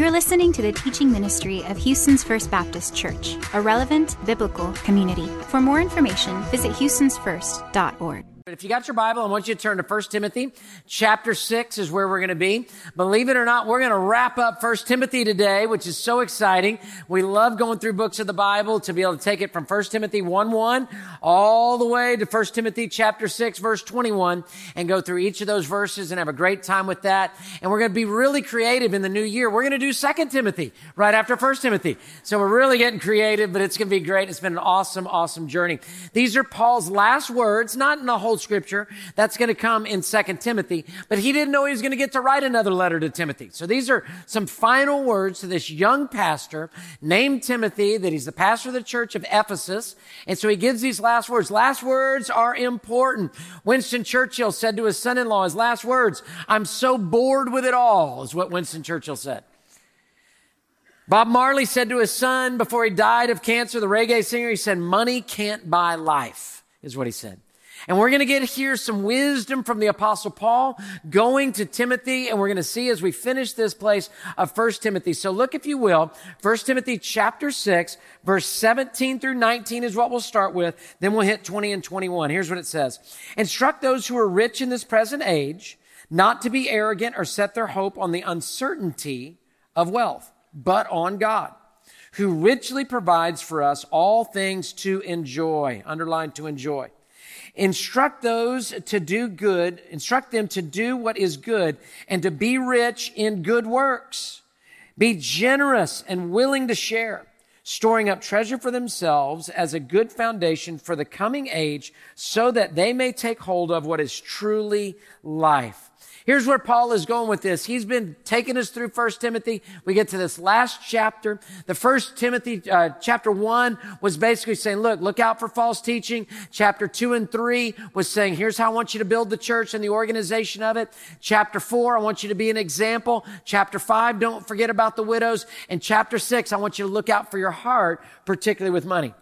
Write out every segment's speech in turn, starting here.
You're listening to the teaching ministry of Houston's First Baptist Church, a relevant biblical community. For more information, visit houstonsfirst.org. But if you got your Bible, I want you to turn to 1 Timothy. Chapter 6 is where we're going to be. Believe it or not, we're going to wrap up 1 Timothy today, which is so exciting. We love going through books of the Bible to be able to take it from 1 Timothy 1 1 all the way to 1 Timothy chapter 6 verse 21 and go through each of those verses and have a great time with that. And we're going to be really creative in the new year. We're going to do 2 Timothy right after 1 Timothy. So we're really getting creative, but it's going to be great. It's been an awesome, awesome journey. These are Paul's last words, not in the whole scripture. That's going to come in Second Timothy. But he didn't know he was going to get to write another letter to Timothy. So these are some final words to this young pastor named Timothy, that he's the pastor of the church of Ephesus. And so he gives these last words. Last words are important. Winston Churchill said to his son-in-law, his last words, I'm so bored with it all, is what Winston Churchill said. Bob Marley said to his son before he died of cancer, the reggae singer, he said, money can't buy life, is what he said. And we're going to get here some wisdom from the apostle Paul going to Timothy. And we're going to see as we finish this place of First Timothy. So look, if you will, First Timothy chapter six, verse 17 through 19 is what we'll start with. Then we'll hit 20 and 21. Here's what it says. Instruct those who are rich in this present age not to be arrogant or set their hope on the uncertainty of wealth, but on God who richly provides for us all things to enjoy. Underline to enjoy. Instruct those to do good, instruct them to do what is good and to be rich in good works. Be generous and willing to share, storing up treasure for themselves as a good foundation for the coming age so that they may take hold of what is truly life. Here's where Paul is going with this. He's been taking us through First Timothy. We get to this last chapter. The First Timothy uh, chapter one was basically saying, "Look, look out for false teaching." Chapter two and three was saying, "Here's how I want you to build the church and the organization of it." Chapter four, I want you to be an example. Chapter five, don't forget about the widows. And chapter six, I want you to look out for your heart, particularly with money.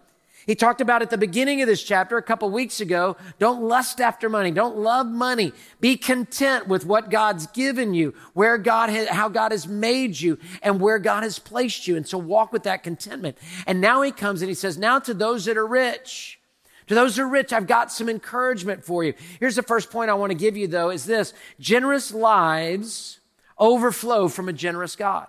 He talked about at the beginning of this chapter a couple weeks ago, don't lust after money. Don't love money. Be content with what God's given you, where God has, how God has made you and where God has placed you. And so walk with that contentment. And now he comes and he says, now to those that are rich, to those who are rich, I've got some encouragement for you. Here's the first point I want to give you though is this. Generous lives overflow from a generous God.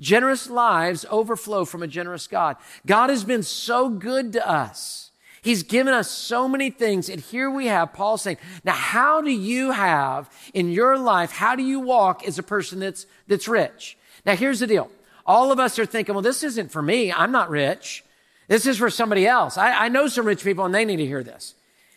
Generous lives overflow from a generous God. God has been so good to us. He's given us so many things. And here we have Paul saying, now how do you have in your life, how do you walk as a person that's, that's rich? Now here's the deal. All of us are thinking, well, this isn't for me. I'm not rich. This is for somebody else. I, I know some rich people and they need to hear this.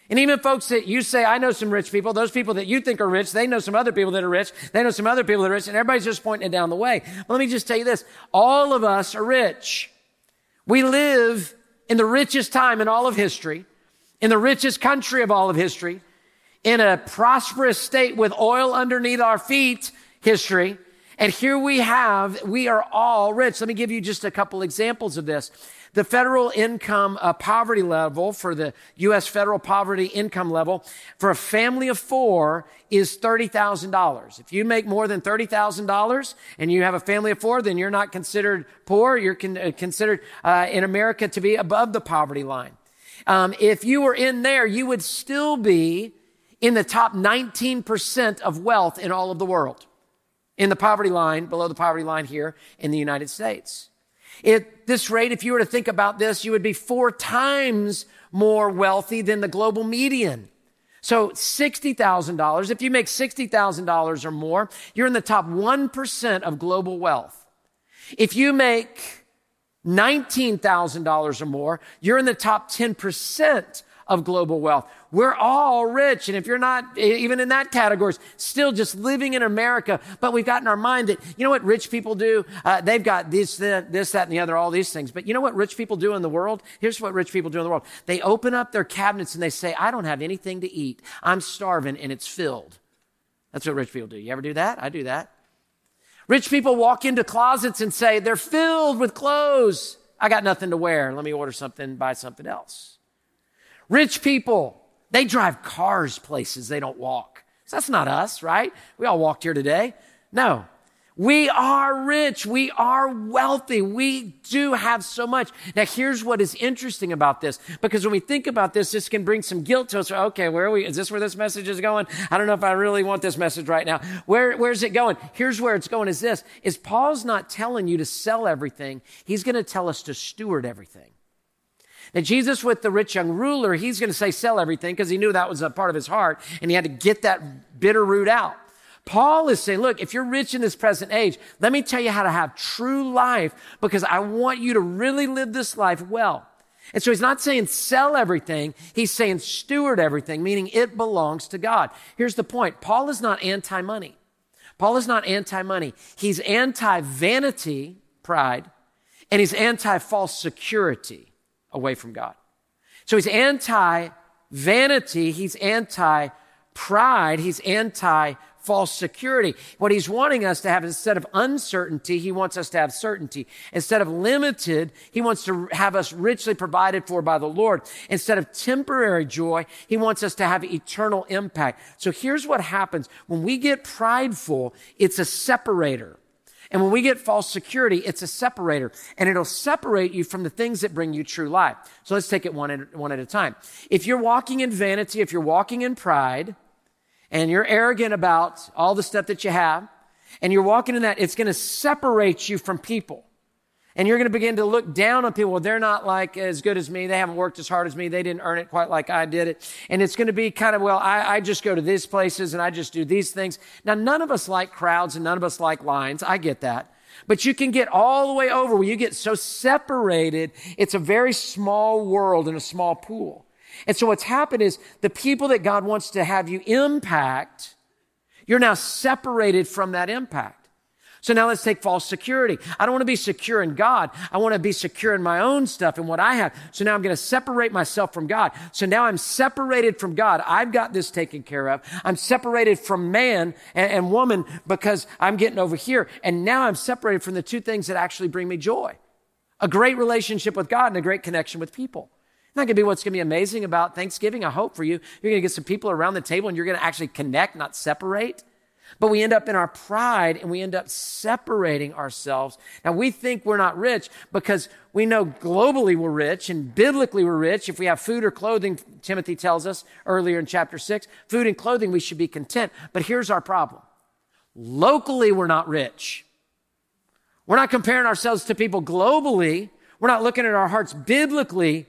And even folks that you say, I know some rich people, those people that you think are rich, they know some other people that are rich, they know some other people that are rich, and everybody's just pointing it down the way. But let me just tell you this. All of us are rich. We live in the richest time in all of history, in the richest country of all of history, in a prosperous state with oil underneath our feet history. And here we have, we are all rich. Let me give you just a couple examples of this. The federal income uh, poverty level for the U.S. federal poverty income level for a family of four is $30,000. If you make more than $30,000 and you have a family of four, then you're not considered poor. You're con- uh, considered uh, in America to be above the poverty line. Um, if you were in there, you would still be in the top 19% of wealth in all of the world. In the poverty line, below the poverty line here in the United States. At this rate, if you were to think about this, you would be four times more wealthy than the global median. So $60,000, if you make $60,000 or more, you're in the top 1% of global wealth. If you make $19,000 or more, you're in the top 10% of global wealth. We're all rich. And if you're not even in that category, still just living in America, but we've got in our mind that, you know what rich people do? Uh, they've got this, this, that, and the other, all these things. But you know what rich people do in the world? Here's what rich people do in the world. They open up their cabinets and they say, I don't have anything to eat. I'm starving and it's filled. That's what rich people do. You ever do that? I do that. Rich people walk into closets and say, they're filled with clothes. I got nothing to wear. Let me order something, buy something else. Rich people, they drive cars places they don't walk. So that's not us, right? We all walked here today. No. We are rich. We are wealthy. We do have so much. Now, here's what is interesting about this, because when we think about this, this can bring some guilt to us. Okay, where are we? Is this where this message is going? I don't know if I really want this message right now. Where, where's it going? Here's where it's going is this, is Paul's not telling you to sell everything. He's going to tell us to steward everything. Now, Jesus with the rich young ruler, he's going to say sell everything because he knew that was a part of his heart and he had to get that bitter root out. Paul is saying, look, if you're rich in this present age, let me tell you how to have true life because I want you to really live this life well. And so he's not saying sell everything. He's saying steward everything, meaning it belongs to God. Here's the point. Paul is not anti-money. Paul is not anti-money. He's anti-vanity, pride, and he's anti-false security away from God. So he's anti-vanity. He's anti-pride. He's anti false security. What he's wanting us to have instead of uncertainty, he wants us to have certainty. Instead of limited, he wants to have us richly provided for by the Lord. Instead of temporary joy, he wants us to have eternal impact. So here's what happens. When we get prideful, it's a separator. And when we get false security, it's a separator and it'll separate you from the things that bring you true life. So let's take it one at, one at a time. If you're walking in vanity, if you're walking in pride, and you're arrogant about all the stuff that you have, and you're walking in that, it's going to separate you from people. And you're going to begin to look down on people. Well, they're not like as good as me. They haven't worked as hard as me. They didn't earn it quite like I did it. And it's going to be kind of, well, I, I just go to these places and I just do these things. Now, none of us like crowds and none of us like lines. I get that. But you can get all the way over where you get so separated. It's a very small world in a small pool. And so what's happened is the people that God wants to have you impact, you're now separated from that impact. So now let's take false security. I don't want to be secure in God. I want to be secure in my own stuff and what I have. So now I'm going to separate myself from God. So now I'm separated from God. I've got this taken care of. I'm separated from man and, and woman because I'm getting over here. And now I'm separated from the two things that actually bring me joy. A great relationship with God and a great connection with people. That going to be what's going to be amazing about Thanksgiving. I hope for you. You're going to get some people around the table and you're going to actually connect, not separate. But we end up in our pride and we end up separating ourselves. Now we think we're not rich because we know globally we're rich and biblically we're rich. If we have food or clothing, Timothy tells us earlier in chapter six, food and clothing, we should be content. But here's our problem. Locally, we're not rich. We're not comparing ourselves to people globally. We're not looking at our hearts biblically.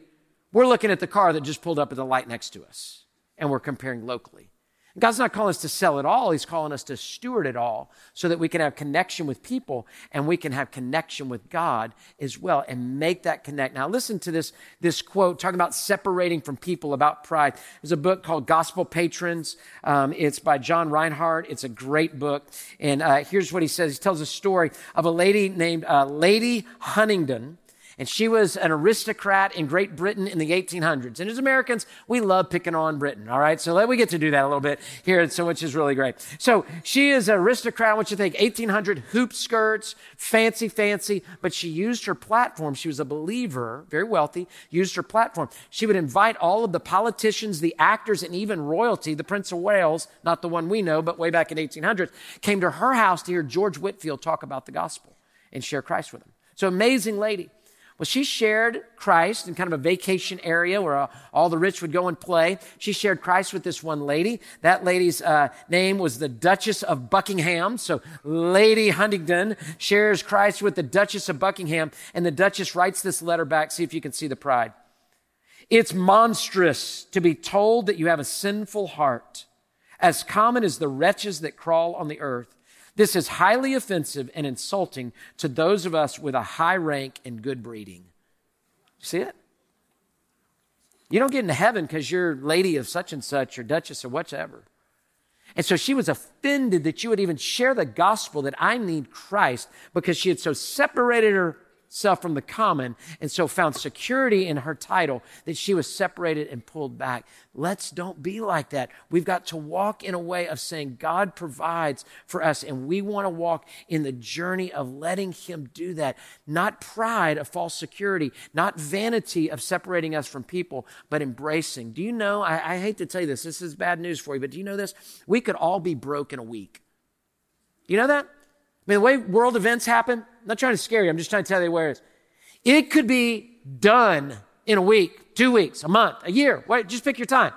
We're looking at the car that just pulled up at the light next to us, and we're comparing locally. God's not calling us to sell it all. He's calling us to steward it all so that we can have connection with people and we can have connection with God as well and make that connect. Now listen to this, this quote talking about separating from people about pride. There's a book called Gospel Patrons. Um, it's by John Rinehart. It's a great book. And uh, here's what he says. He tells a story of a lady named uh, Lady Huntingdon and she was an aristocrat in Great Britain in the 1800s. And as Americans, we love picking on Britain, all right? So we get to do that a little bit here, so which is really great. So she is an aristocrat, what you think, 1800 hoop skirts, fancy, fancy, but she used her platform. She was a believer, very wealthy, used her platform. She would invite all of the politicians, the actors, and even royalty, the Prince of Wales, not the one we know, but way back in 1800s, came to her house to hear George Whitefield talk about the gospel and share Christ with them. So amazing lady. Well, she shared Christ in kind of a vacation area where uh, all the rich would go and play. She shared Christ with this one lady. That lady's uh, name was the Duchess of Buckingham. So Lady Huntingdon shares Christ with the Duchess of Buckingham, and the Duchess writes this letter back. See if you can see the pride. It's monstrous to be told that you have a sinful heart, as common as the wretches that crawl on the earth. This is highly offensive and insulting to those of us with a high rank and good breeding. See it? You don't get into heaven because you're lady of such and such or duchess or whatever. And so she was offended that you would even share the gospel that I need Christ because she had so separated her self from the common and so found security in her title that she was separated and pulled back. Let's don't be like that. We've got to walk in a way of saying God provides for us and we want to walk in the journey of letting him do that. Not pride of false security, not vanity of separating us from people, but embracing. Do you know, I, I hate to tell you this, this is bad news for you, but do you know this? We could all be broke in a week. You know that? I mean, the way world events happen, not trying to scare you. I'm just trying to tell you where it is. It could be done in a week, two weeks, a month, a year. Wait, just pick your time.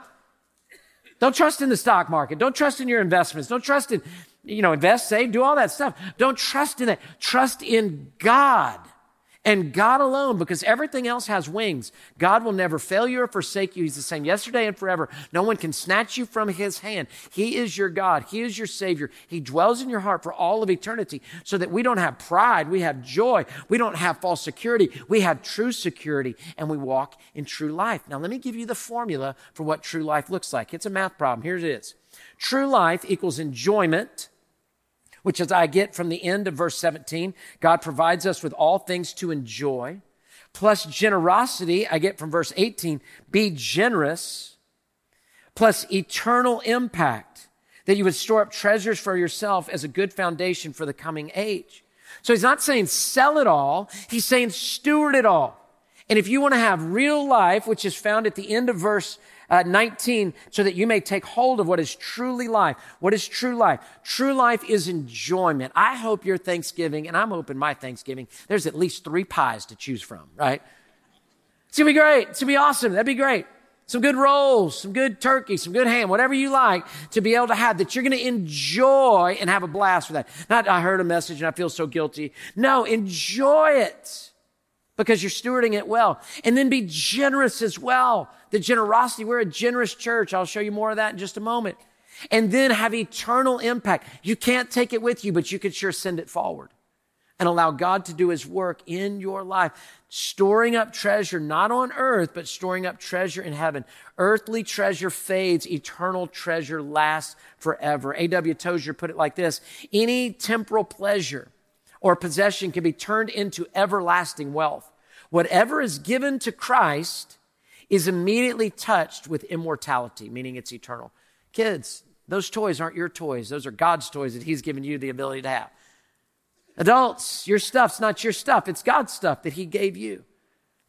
Don't trust in the stock market. Don't trust in your investments. Don't trust in, you know, invest, save, do all that stuff. Don't trust in that. Trust in God and God alone because everything else has wings. God will never fail you or forsake you. He's the same yesterday and forever. No one can snatch you from his hand. He is your God. He is your Savior. He dwells in your heart for all of eternity so that we don't have pride. We have joy. We don't have false security. We have true security and we walk in true life. Now, let me give you the formula for what true life looks like. It's a math problem. Here it is. True life equals enjoyment which as I get from the end of verse 17, God provides us with all things to enjoy. Plus generosity, I get from verse 18, be generous. Plus eternal impact, that you would store up treasures for yourself as a good foundation for the coming age. So he's not saying sell it all. He's saying steward it all. And if you want to have real life, which is found at the end of verse uh, 19, so that you may take hold of what is truly life. What is true life? True life is enjoyment. I hope your Thanksgiving, and I'm hoping my Thanksgiving, there's at least three pies to choose from, right? It's gonna be great. It's gonna be awesome. That'd be great. Some good rolls, some good turkey, some good ham, whatever you like to be able to have that you're going to enjoy and have a blast with that. Not, I heard a message and I feel so guilty. No, enjoy it because you're stewarding it well. And then be generous as well. The generosity, we're a generous church. I'll show you more of that in just a moment. And then have eternal impact. You can't take it with you, but you can sure send it forward and allow God to do his work in your life. Storing up treasure, not on earth, but storing up treasure in heaven. Earthly treasure fades, eternal treasure lasts forever. A.W. Tozer put it like this Any temporal pleasure or possession can be turned into everlasting wealth. Whatever is given to Christ is immediately touched with immortality, meaning it's eternal. Kids, those toys aren't your toys. Those are God's toys that He's given you the ability to have. Adults, your stuff's not your stuff. It's God's stuff that He gave you.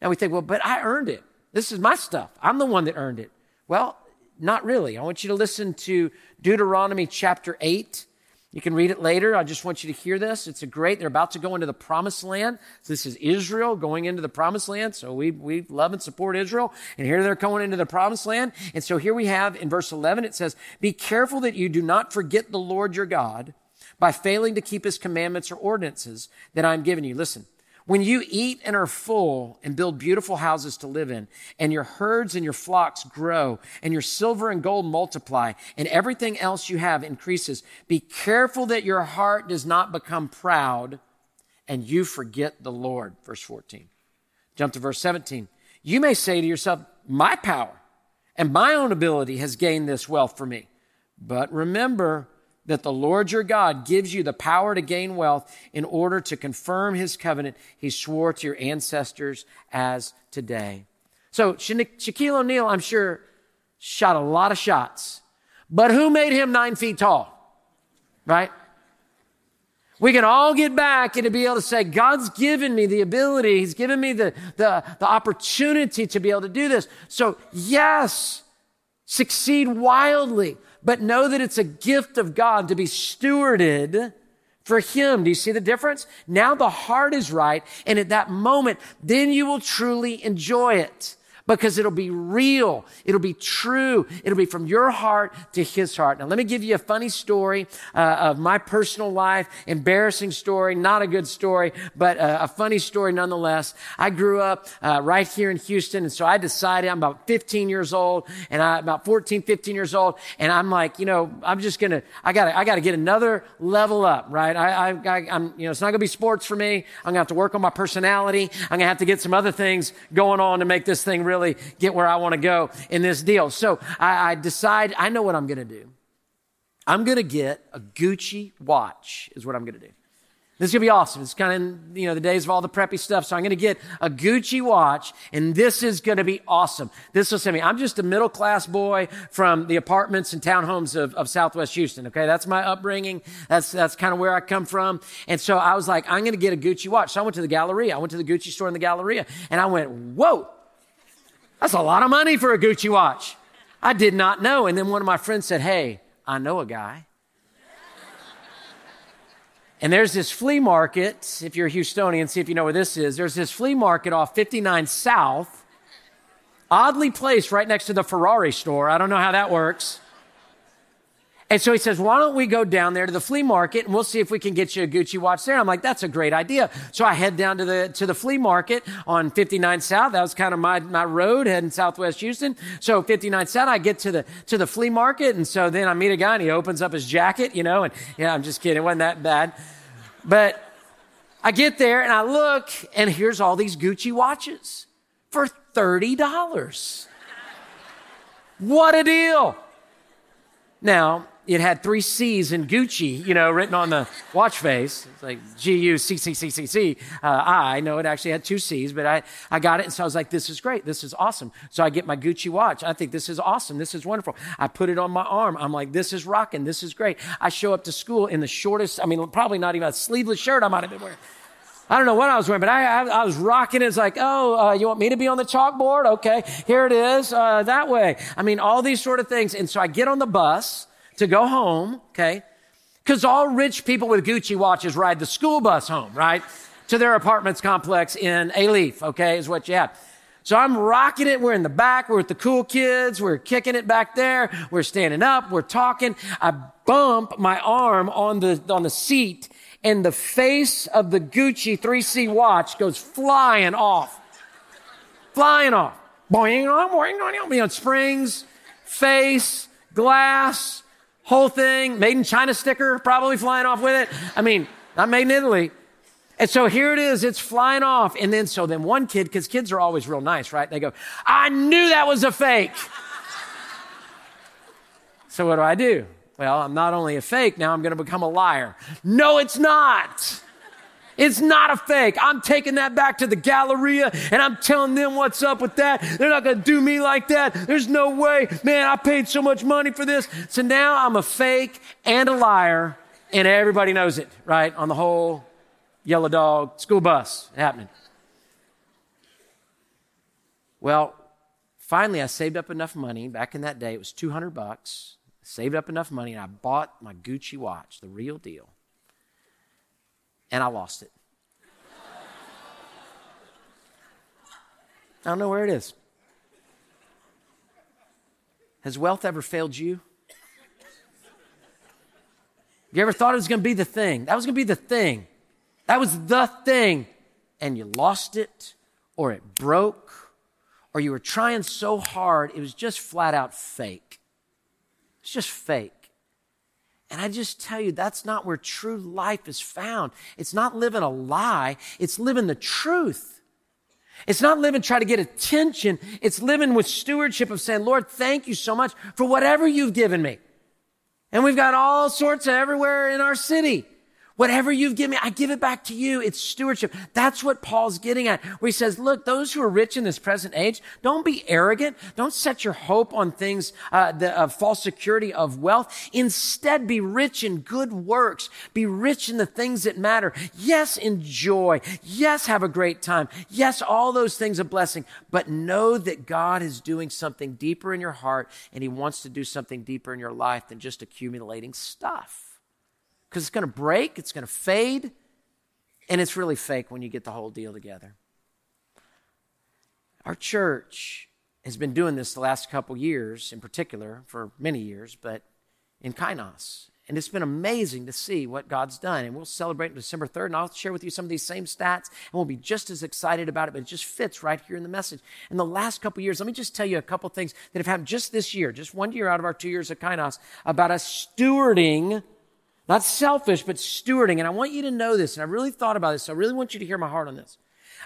Now we think, well, but I earned it. This is my stuff. I'm the one that earned it. Well, not really. I want you to listen to Deuteronomy chapter 8 you can read it later. I just want you to hear this. It's a great, they're about to go into the promised land. So this is Israel going into the promised land. So we, we love and support Israel. And here they're going into the promised land. And so here we have in verse 11, it says, be careful that you do not forget the Lord your God by failing to keep his commandments or ordinances that I'm giving you. Listen, when you eat and are full and build beautiful houses to live in, and your herds and your flocks grow, and your silver and gold multiply, and everything else you have increases, be careful that your heart does not become proud and you forget the Lord. Verse 14. Jump to verse 17. You may say to yourself, My power and my own ability has gained this wealth for me. But remember, that the Lord your God gives you the power to gain wealth in order to confirm his covenant he swore to your ancestors as today. So Shaquille O'Neal, I'm sure, shot a lot of shots. But who made him nine feet tall? Right? We can all get back and to be able to say, God's given me the ability. He's given me the, the, the opportunity to be able to do this. So yes, succeed wildly but know that it's a gift of God to be stewarded for Him. Do you see the difference? Now the heart is right, and at that moment, then you will truly enjoy it because it'll be real. It'll be true. It'll be from your heart to his heart. Now, let me give you a funny story uh, of my personal life, embarrassing story, not a good story, but uh, a funny story nonetheless. I grew up uh, right here in Houston, and so I decided I'm about 15 years old, and I'm about 14, 15 years old, and I'm like, you know, I'm just gonna, I gotta, I gotta get another level up, right? I, I, I'm, you know, it's not gonna be sports for me. I'm gonna have to work on my personality. I'm gonna have to get some other things going on to make this thing really get where I want to go in this deal. So I, I decide, I know what I'm going to do. I'm going to get a Gucci watch, is what I'm going to do. This is going to be awesome. It's kind of, you know, the days of all the preppy stuff. So I'm going to get a Gucci watch and this is going to be awesome. This will send me. I'm just a middle class boy from the apartments and townhomes of, of Southwest Houston. Okay. That's my upbringing. That's, that's kind of where I come from. And so I was like, I'm going to get a Gucci watch. So I went to the Galleria. I went to the Gucci store in the Galleria and I went, whoa, that's a lot of money for a Gucci watch. I did not know. And then one of my friends said, Hey, I know a guy. And there's this flea market, if you're a Houstonian, see if you know where this is. There's this flea market off 59 South, oddly placed right next to the Ferrari store. I don't know how that works. And so he says, why don't we go down there to the flea market and we'll see if we can get you a Gucci watch there. I'm like, that's a great idea. So I head down to the, to the flea market on 59 South. That was kind of my, my road heading southwest Houston. So 59 South, I get to the, to the flea market. And so then I meet a guy and he opens up his jacket, you know, and yeah, I'm just kidding. It wasn't that bad. But I get there and I look and here's all these Gucci watches for $30. What a deal. Now, it had three C's in Gucci, you know, written on the watch face. It's like G U C C C C C uh, I. No, it actually had two C's, but I, I got it. And so I was like, this is great. This is awesome. So I get my Gucci watch. I think this is awesome. This is wonderful. I put it on my arm. I'm like, this is rocking. This is great. I show up to school in the shortest, I mean, probably not even a sleeveless shirt I might have been wearing. I don't know what I was wearing, but I, I, I was rocking it. It's like, oh, uh, you want me to be on the chalkboard? Okay, here it is, uh, that way. I mean, all these sort of things. And so I get on the bus to go home, okay? Because all rich people with Gucci watches ride the school bus home, right? To their apartments complex in Alief, okay, is what you have. So I'm rocking it. We're in the back. We're with the cool kids. We're kicking it back there. We're standing up. We're talking. I bump my arm on the, on the seat and the face of the Gucci 3C watch goes flying off. Flying off. Boing, boing, boing, boing. Know, springs, face, glass, whole thing, made in China sticker probably flying off with it. I mean, not made in Italy. And so here it is, it's flying off. And then, so then one kid, because kids are always real nice, right? They go, I knew that was a fake. so what do I do? Well, I'm not only a fake, now I'm going to become a liar. No, it's not. It's not a fake. I'm taking that back to the Galleria and I'm telling them what's up with that. They're not going to do me like that. There's no way. Man, I paid so much money for this. So now I'm a fake and a liar and everybody knows it, right? On the whole yellow dog school bus happening. Well, finally I saved up enough money back in that day. It was 200 bucks. Saved up enough money and I bought my Gucci watch, the real deal and I lost it. I don't know where it is. Has wealth ever failed you? Have you ever thought it was going to be the thing? That was going to be the thing. That was the thing. And you lost it, or it broke, or you were trying so hard, it was just flat out fake. It's just fake. And I just tell you, that's not where true life is found. It's not living a lie, it's living the truth. It's not living try to get attention. It's living with stewardship of saying, Lord, thank you so much for whatever you've given me. And we've got all sorts of everywhere in our city. Whatever you've given me, I give it back to you. It's stewardship. That's what Paul's getting at, where he says, look, those who are rich in this present age, don't be arrogant. Don't set your hope on things, uh, the uh, false security of wealth. Instead, be rich in good works. Be rich in the things that matter. Yes, enjoy. Yes, have a great time. Yes, all those things a blessing, but know that God is doing something deeper in your heart and he wants to do something deeper in your life than just accumulating stuff because it's going to break, it's going to fade, and it's really fake when you get the whole deal together. Our church has been doing this the last couple years, in particular, for many years, but in Kainos. And it's been amazing to see what God's done. And we'll celebrate December 3rd, and I'll share with you some of these same stats, and we'll be just as excited about it, but it just fits right here in the message. In the last couple years, let me just tell you a couple things that have happened just this year, just one year out of our two years at Kainos, about us stewarding not selfish, but stewarding. And I want you to know this. And I really thought about this. So I really want you to hear my heart on this.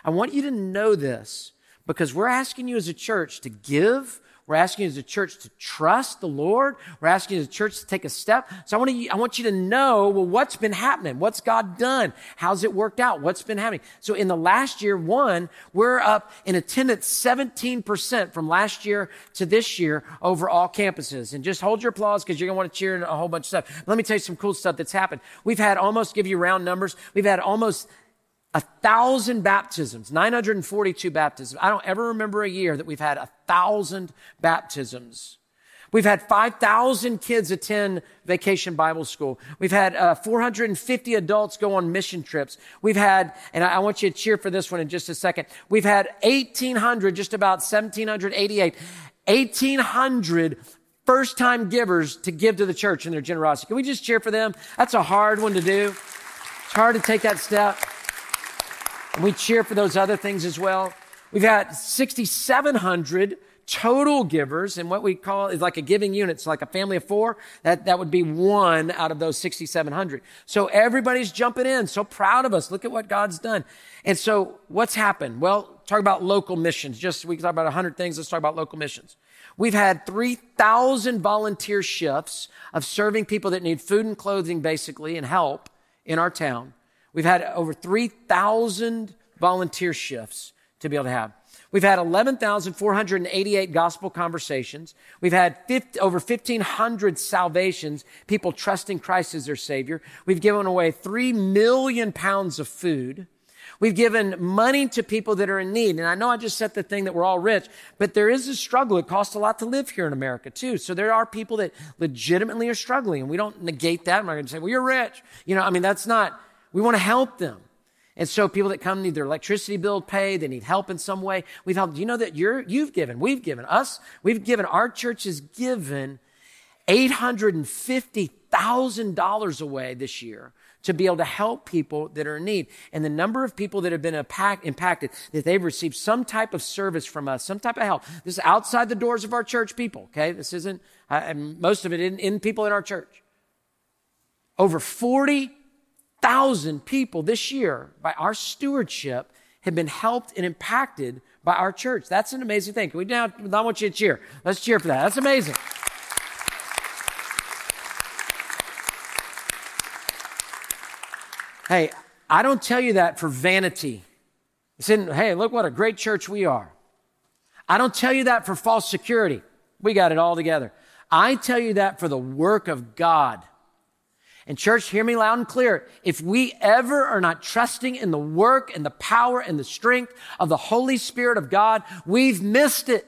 I want you to know this because we're asking you as a church to give we're asking as a church to trust the Lord. We're asking as a church to take a step. So I want, to, I want you to know, well, what's been happening? What's God done? How's it worked out? What's been happening? So in the last year, one, we're up in attendance 17% from last year to this year over all campuses. And just hold your applause because you're going to want to cheer a whole bunch of stuff. Let me tell you some cool stuff that's happened. We've had almost, give you round numbers, we've had almost a thousand baptisms, 942 baptisms. I don't ever remember a year that we've had a thousand baptisms. We've had 5,000 kids attend vacation Bible school. We've had uh, 450 adults go on mission trips. We've had, and I, want you to cheer for this one in just a second. We've had 1,800, just about 1,788, 1,800 first time givers to give to the church in their generosity. Can we just cheer for them? That's a hard one to do. It's hard to take that step. And we cheer for those other things as well. We've had 6,700 total givers, and what we call is like a giving unit. It's like a family of four. That, that would be one out of those 6,700. So everybody's jumping in. So proud of us. Look at what God's done. And so what's happened? Well, talk about local missions. Just, we can talk about a 100 things. Let's talk about local missions. We've had 3,000 volunteer shifts of serving people that need food and clothing, basically, and help in our town. We've had over 3,000 volunteer shifts to be able to have. We've had 11,488 gospel conversations. We've had 50, over 1,500 salvations, people trusting Christ as their Savior. We've given away 3 million pounds of food. We've given money to people that are in need. And I know I just said the thing that we're all rich, but there is a struggle. It costs a lot to live here in America too. So there are people that legitimately are struggling and we don't negate that. I'm not going to say, well, you're rich. You know, I mean, that's not, we want to help them. And so people that come need their electricity bill paid, they need help in some way. We've helped. You know that you're, you've given, we've given us, we've given, our church has given $850,000 away this year to be able to help people that are in need. And the number of people that have been impacted, that they've received some type of service from us, some type of help. This is outside the doors of our church people, okay? This isn't, uh, most of it in, in people in our church. Over 40 thousand people this year by our stewardship have been helped and impacted by our church. That's an amazing thing. Can we now, I want you to cheer. Let's cheer for that. That's amazing. Hey, I don't tell you that for vanity. Saying, hey, look what a great church we are. I don't tell you that for false security. We got it all together. I tell you that for the work of God and church, hear me loud and clear. If we ever are not trusting in the work and the power and the strength of the Holy Spirit of God, we've missed it.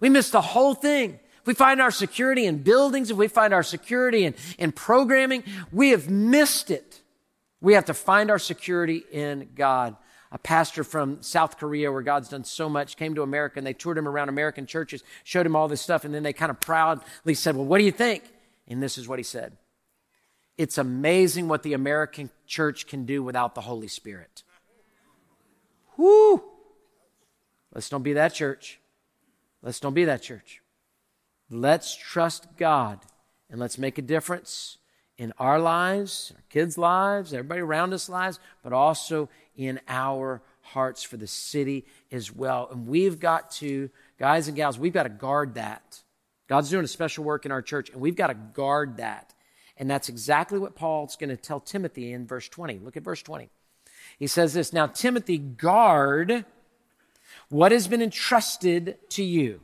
We missed the whole thing. If we find our security in buildings, if we find our security in, in programming, we have missed it. We have to find our security in God. A pastor from South Korea, where God's done so much, came to America and they toured him around American churches, showed him all this stuff, and then they kind of proudly said, Well, what do you think? And this is what he said. It's amazing what the American church can do without the Holy Spirit. Whoo! Let's don't be that church. Let's don't be that church. Let's trust God and let's make a difference in our lives, our kids' lives, everybody around us' lives, but also in our hearts for the city as well. And we've got to, guys and gals, we've got to guard that. God's doing a special work in our church, and we've got to guard that. And that's exactly what Paul's going to tell Timothy in verse 20. Look at verse 20. He says this Now, Timothy, guard what has been entrusted to you.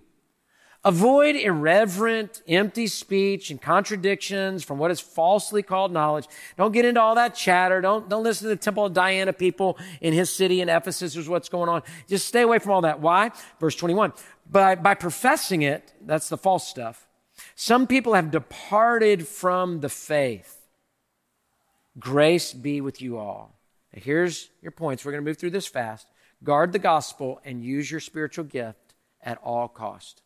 Avoid irreverent, empty speech and contradictions from what is falsely called knowledge. Don't get into all that chatter. Don't, don't listen to the Temple of Diana people in his city in Ephesus is what's going on. Just stay away from all that. Why? Verse 21. By, by professing it, that's the false stuff, some people have departed from the faith. Grace be with you all. Now here's your points. We're going to move through this fast. Guard the gospel and use your spiritual gift at all cost.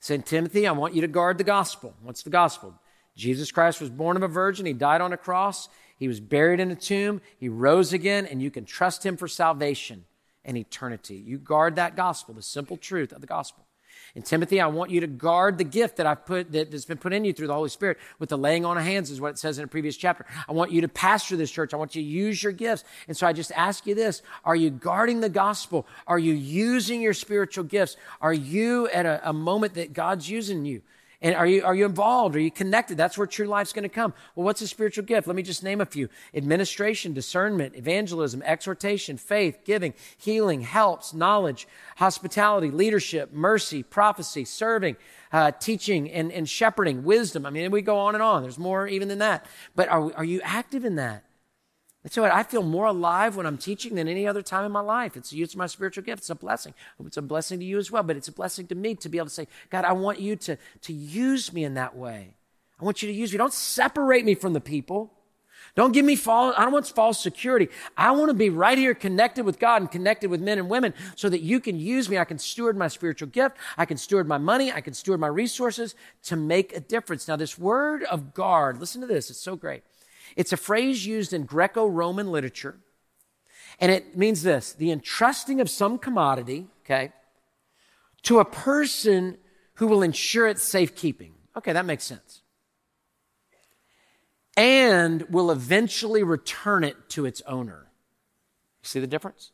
St. Timothy, I want you to guard the gospel. What's the gospel? Jesus Christ was born of a virgin. He died on a cross. He was buried in a tomb. He rose again, and you can trust him for salvation and eternity. You guard that gospel, the simple truth of the gospel. And Timothy, I want you to guard the gift that I've put, that has been put in you through the Holy Spirit with the laying on of hands is what it says in a previous chapter. I want you to pastor this church. I want you to use your gifts. And so I just ask you this. Are you guarding the gospel? Are you using your spiritual gifts? Are you at a, a moment that God's using you? And are you, are you involved? Are you connected? That's where true life's going to come. Well, what's a spiritual gift? Let me just name a few. Administration, discernment, evangelism, exhortation, faith, giving, healing, helps, knowledge, hospitality, leadership, mercy, prophecy, serving, uh, teaching, and, and shepherding, wisdom. I mean, we go on and on. There's more even than that. But are, are you active in that? And so I feel more alive when I'm teaching than any other time in my life. It's the use of my spiritual gift. It's a blessing. It's a blessing to you as well, but it's a blessing to me to be able to say, God, I want you to, to use me in that way. I want you to use me. Don't separate me from the people. Don't give me false, I don't want false security. I want to be right here connected with God and connected with men and women so that you can use me. I can steward my spiritual gift. I can steward my money. I can steward my resources to make a difference. Now, this word of guard, listen to this. It's so great. It's a phrase used in Greco Roman literature, and it means this the entrusting of some commodity, okay, to a person who will ensure its safekeeping. Okay, that makes sense. And will eventually return it to its owner. See the difference?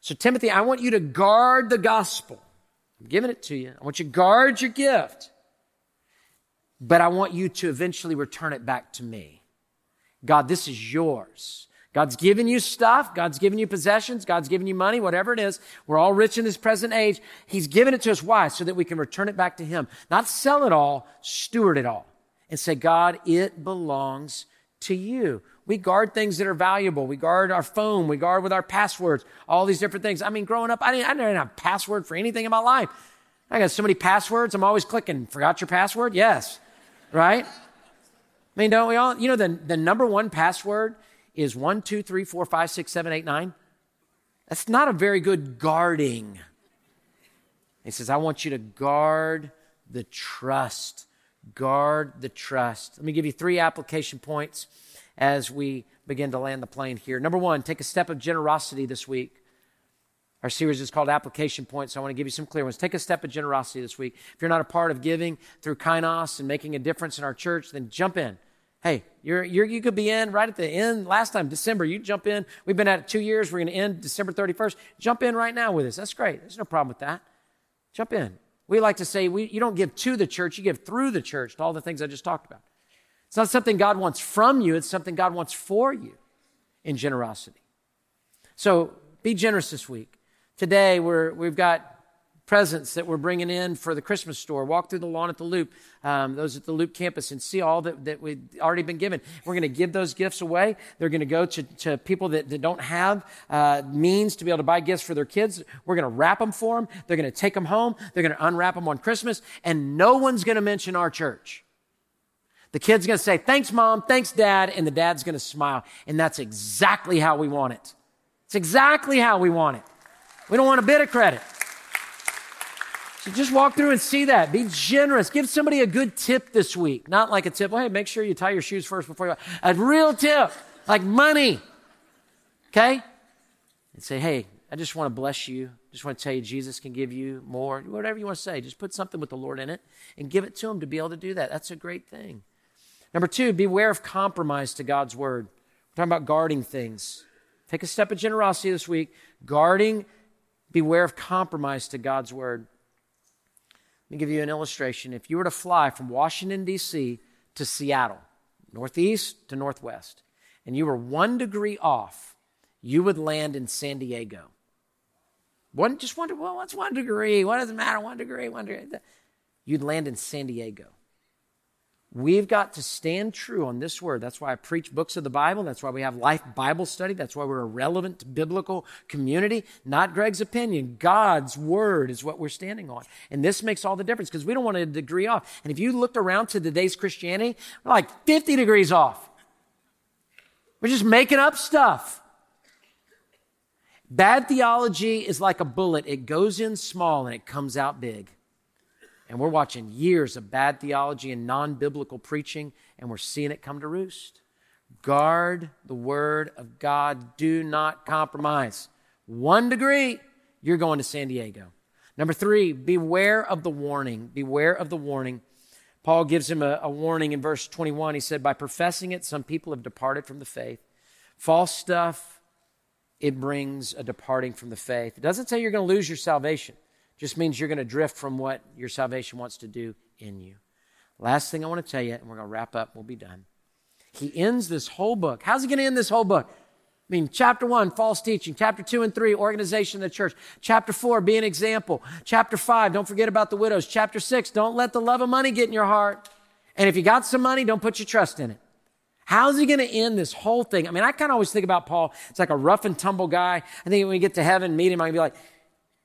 So, Timothy, I want you to guard the gospel. I'm giving it to you. I want you to guard your gift. But I want you to eventually return it back to me. God, this is yours. God's given you stuff. God's given you possessions. God's given you money, whatever it is. We're all rich in this present age. He's given it to us. Why? So that we can return it back to Him. Not sell it all, steward it all. And say, God, it belongs to you. We guard things that are valuable. We guard our phone. We guard with our passwords, all these different things. I mean, growing up, I didn't, I didn't have a password for anything in my life. I got so many passwords. I'm always clicking. Forgot your password? Yes. Right? I mean, don't we all? You know, the, the number one password is one, two, three, four, five, six, seven, eight, nine. That's not a very good guarding. He says, I want you to guard the trust. Guard the trust. Let me give you three application points as we begin to land the plane here. Number one, take a step of generosity this week. Our series is called Application Points, so I want to give you some clear ones. Take a step of generosity this week. If you're not a part of giving through Kainos and making a difference in our church, then jump in. Hey, you're, you're, you could be in right at the end. Last time, December, you jump in. We've been at it two years. We're going to end December 31st. Jump in right now with us. That's great. There's no problem with that. Jump in. We like to say we, you don't give to the church, you give through the church to all the things I just talked about. It's not something God wants from you, it's something God wants for you in generosity. So be generous this week. Today, we're, we've got presents that we're bringing in for the Christmas store. Walk through the lawn at the Loop, um, those at the Loop campus, and see all that, that we've already been given. We're going to give those gifts away. They're going to go to, to people that, that don't have uh, means to be able to buy gifts for their kids. We're going to wrap them for them. They're going to take them home. They're going to unwrap them on Christmas, and no one's going to mention our church. The kid's going to say, Thanks, mom. Thanks, dad. And the dad's going to smile. And that's exactly how we want it. It's exactly how we want it. We don't want a bit of credit. So just walk through and see that. Be generous. Give somebody a good tip this week. Not like a tip, well, hey, make sure you tie your shoes first before you. A real tip, like money. Okay? And say, hey, I just want to bless you. Just want to tell you Jesus can give you more. Whatever you want to say. Just put something with the Lord in it and give it to Him to be able to do that. That's a great thing. Number two, beware of compromise to God's word. We're talking about guarding things. Take a step of generosity this week. Guarding, beware of compromise to God's word. Let me give you an illustration. If you were to fly from Washington, D.C. to Seattle, northeast to northwest, and you were one degree off, you would land in San Diego. One, just wonder, well, what's one degree? What does it matter? One degree, one degree. You'd land in San Diego. We've got to stand true on this word. That's why I preach books of the Bible. That's why we have life Bible study. That's why we're a relevant biblical community. Not Gregg's opinion. God's word is what we're standing on. And this makes all the difference because we don't want to degree off. And if you looked around to today's Christianity, we're like 50 degrees off. We're just making up stuff. Bad theology is like a bullet. It goes in small and it comes out big. And we're watching years of bad theology and non biblical preaching, and we're seeing it come to roost. Guard the word of God. Do not compromise. One degree, you're going to San Diego. Number three, beware of the warning. Beware of the warning. Paul gives him a, a, warning in verse 21. He said, By professing it, some people have departed from the faith. False stuff, it brings a departing from the faith. It doesn't say you're going to lose your salvation just means you're going to drift from what your salvation wants to do in you. Last thing I want to tell you, and we're going to wrap up, we'll be done. He ends this whole book. How's he going to end this whole book? I mean, chapter one, false teaching. Chapter two and three, organization of the church. Chapter four, be an example. Chapter five, don't forget about the widows. Chapter six, don't let the love of money get in your heart. And if you got some money, don't put your trust in it. How's he going to end this whole thing? I mean, I kind of always think about Paul. It's like a rough and tumble guy. I think when we get to heaven, meet him, I'm going to be like,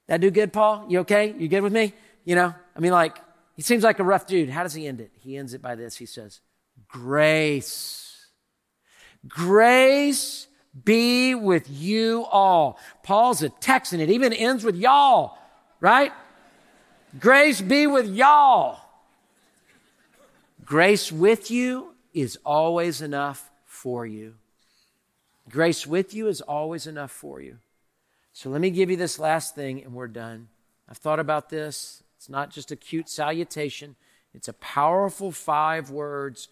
that do good, Paul? You okay? You good with me? You know, I mean, like, he seems like a rough dude. How does he end it? He ends it by this. He says, grace. Grace be with you all. Paul's a Texan. It even ends with y'all, right? Grace be with y'all. Grace with you is always enough for you. Grace with you is always enough for you. So let me give you this last thing and we're done. I've thought about this. It's not just a cute salutation, it's a powerful five words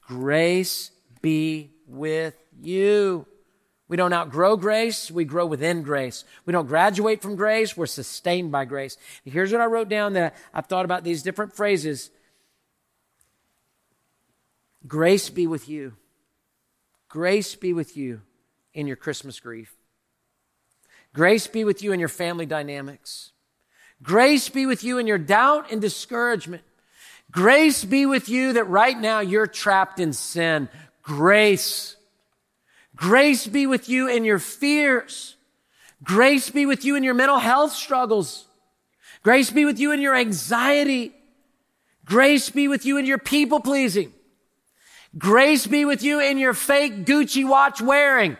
Grace be with you. We don't outgrow grace, we grow within grace. We don't graduate from grace, we're sustained by grace. Here's what I wrote down that I've thought about these different phrases Grace be with you. Grace be with you in your Christmas grief. Grace be with you in your family dynamics. Grace be with you in your doubt and discouragement. Grace be with you that right now you're trapped in sin. Grace. Grace be with you in your fears. Grace be with you in your mental health struggles. Grace be with you in your anxiety. Grace be with you in your people pleasing. Grace be with you in your fake Gucci watch wearing.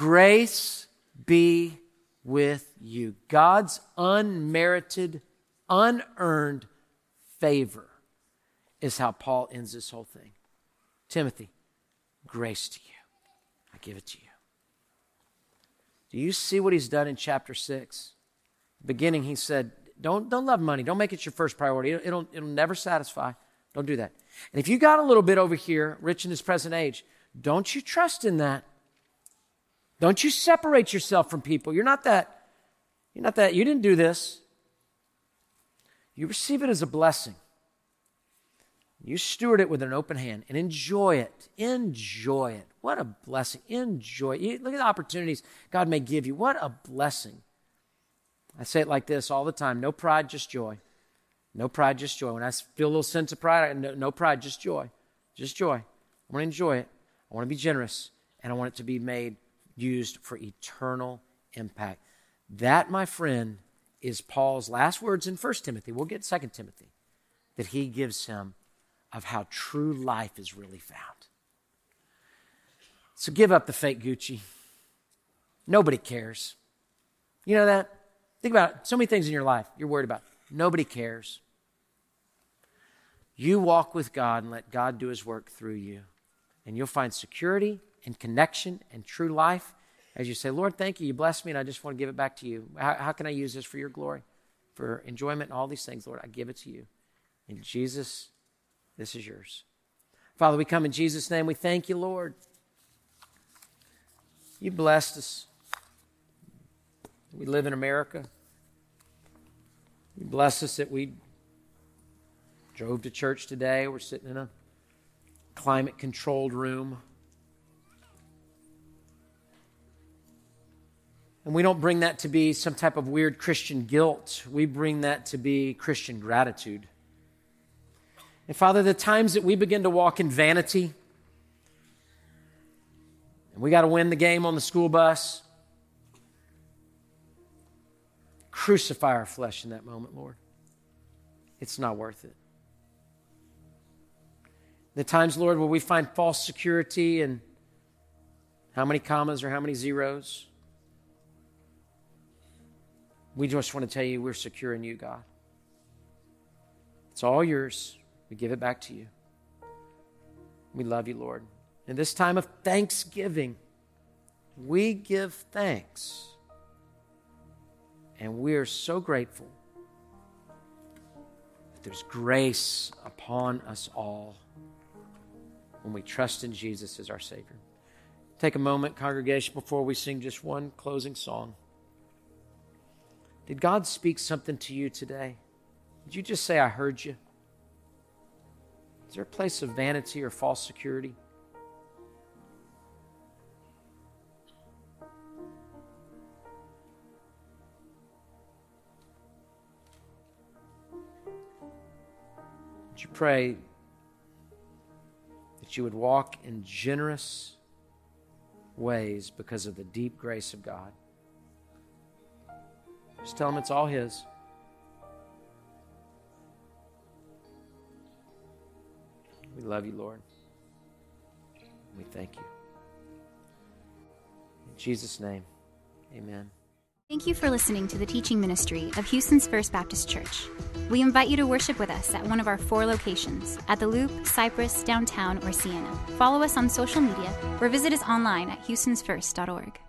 Grace be with you. God's unmerited, unearned favor is how Paul ends this whole thing. Timothy, grace to you. I give it to you. Do you see what he's done in chapter 6? Beginning, he said, don't, don't love money. Don't make it your first priority. It'll, it'll, it'll never satisfy. Don't do that. And if you got a little bit over here, rich in this present age, don't you trust in that. Don't you separate yourself from people. You're not that, you're not that, you didn't do this. You receive it as a blessing. You steward it with an open hand and enjoy it. Enjoy it. What a blessing. Enjoy it. Look at the opportunities God may give you. What a blessing. I say it like this all the time no pride, just joy. No pride, just joy. When I feel a little sense of pride, no, no pride, just joy. Just joy. I want to enjoy it. I want to be generous, and I want it to be made, used for eternal impact. That, my friend, is Paul's last words in 1 Timothy. We'll get 2 Timothy that he gives him of how true life is really found. So give up the fake Gucci. Nobody cares. You know that? Think about it. So many things in your life you're worried about. Nobody cares. You walk with God and let God do his work through you. And you'll find security and connection and true life as you say, Lord, thank you. You blessed me, and I just want to give it back to you. How, how can I use this for your glory, for enjoyment, and all these things, Lord? I give it to you. In Jesus, this is yours. Father, we come in Jesus' name. We thank you, Lord. You blessed us. We live in America. You bless us that we drove to church today. We're sitting in a climate controlled room. And we don't bring that to be some type of weird Christian guilt. We bring that to be Christian gratitude. And Father, the times that we begin to walk in vanity, and we got to win the game on the school bus, Crucify our flesh in that moment, Lord. It's not worth it. The times, Lord, where we find false security and how many commas or how many zeros, we just want to tell you we're secure in you, God. It's all yours. We give it back to you. We love you, Lord. In this time of thanksgiving, we give thanks and we are so grateful that there's grace upon us all when we trust in Jesus as our Savior. Take a moment, congregation, before we sing just one closing song. Did God speak something to you today? Did you just say, I heard you? Is there a place of vanity or false security? Would you pray, that you would walk in generous ways because of the deep grace of God. Just tell him it's all his. We love you, Lord. We thank you. In Jesus' name, amen. Thank you for listening to the teaching ministry of Houston's First Baptist Church. We invite you to worship with us at one of our four locations at the Loop, Cypress, Downtown, or Sienna. Follow us on social media or visit us online at houstonsfirst.org.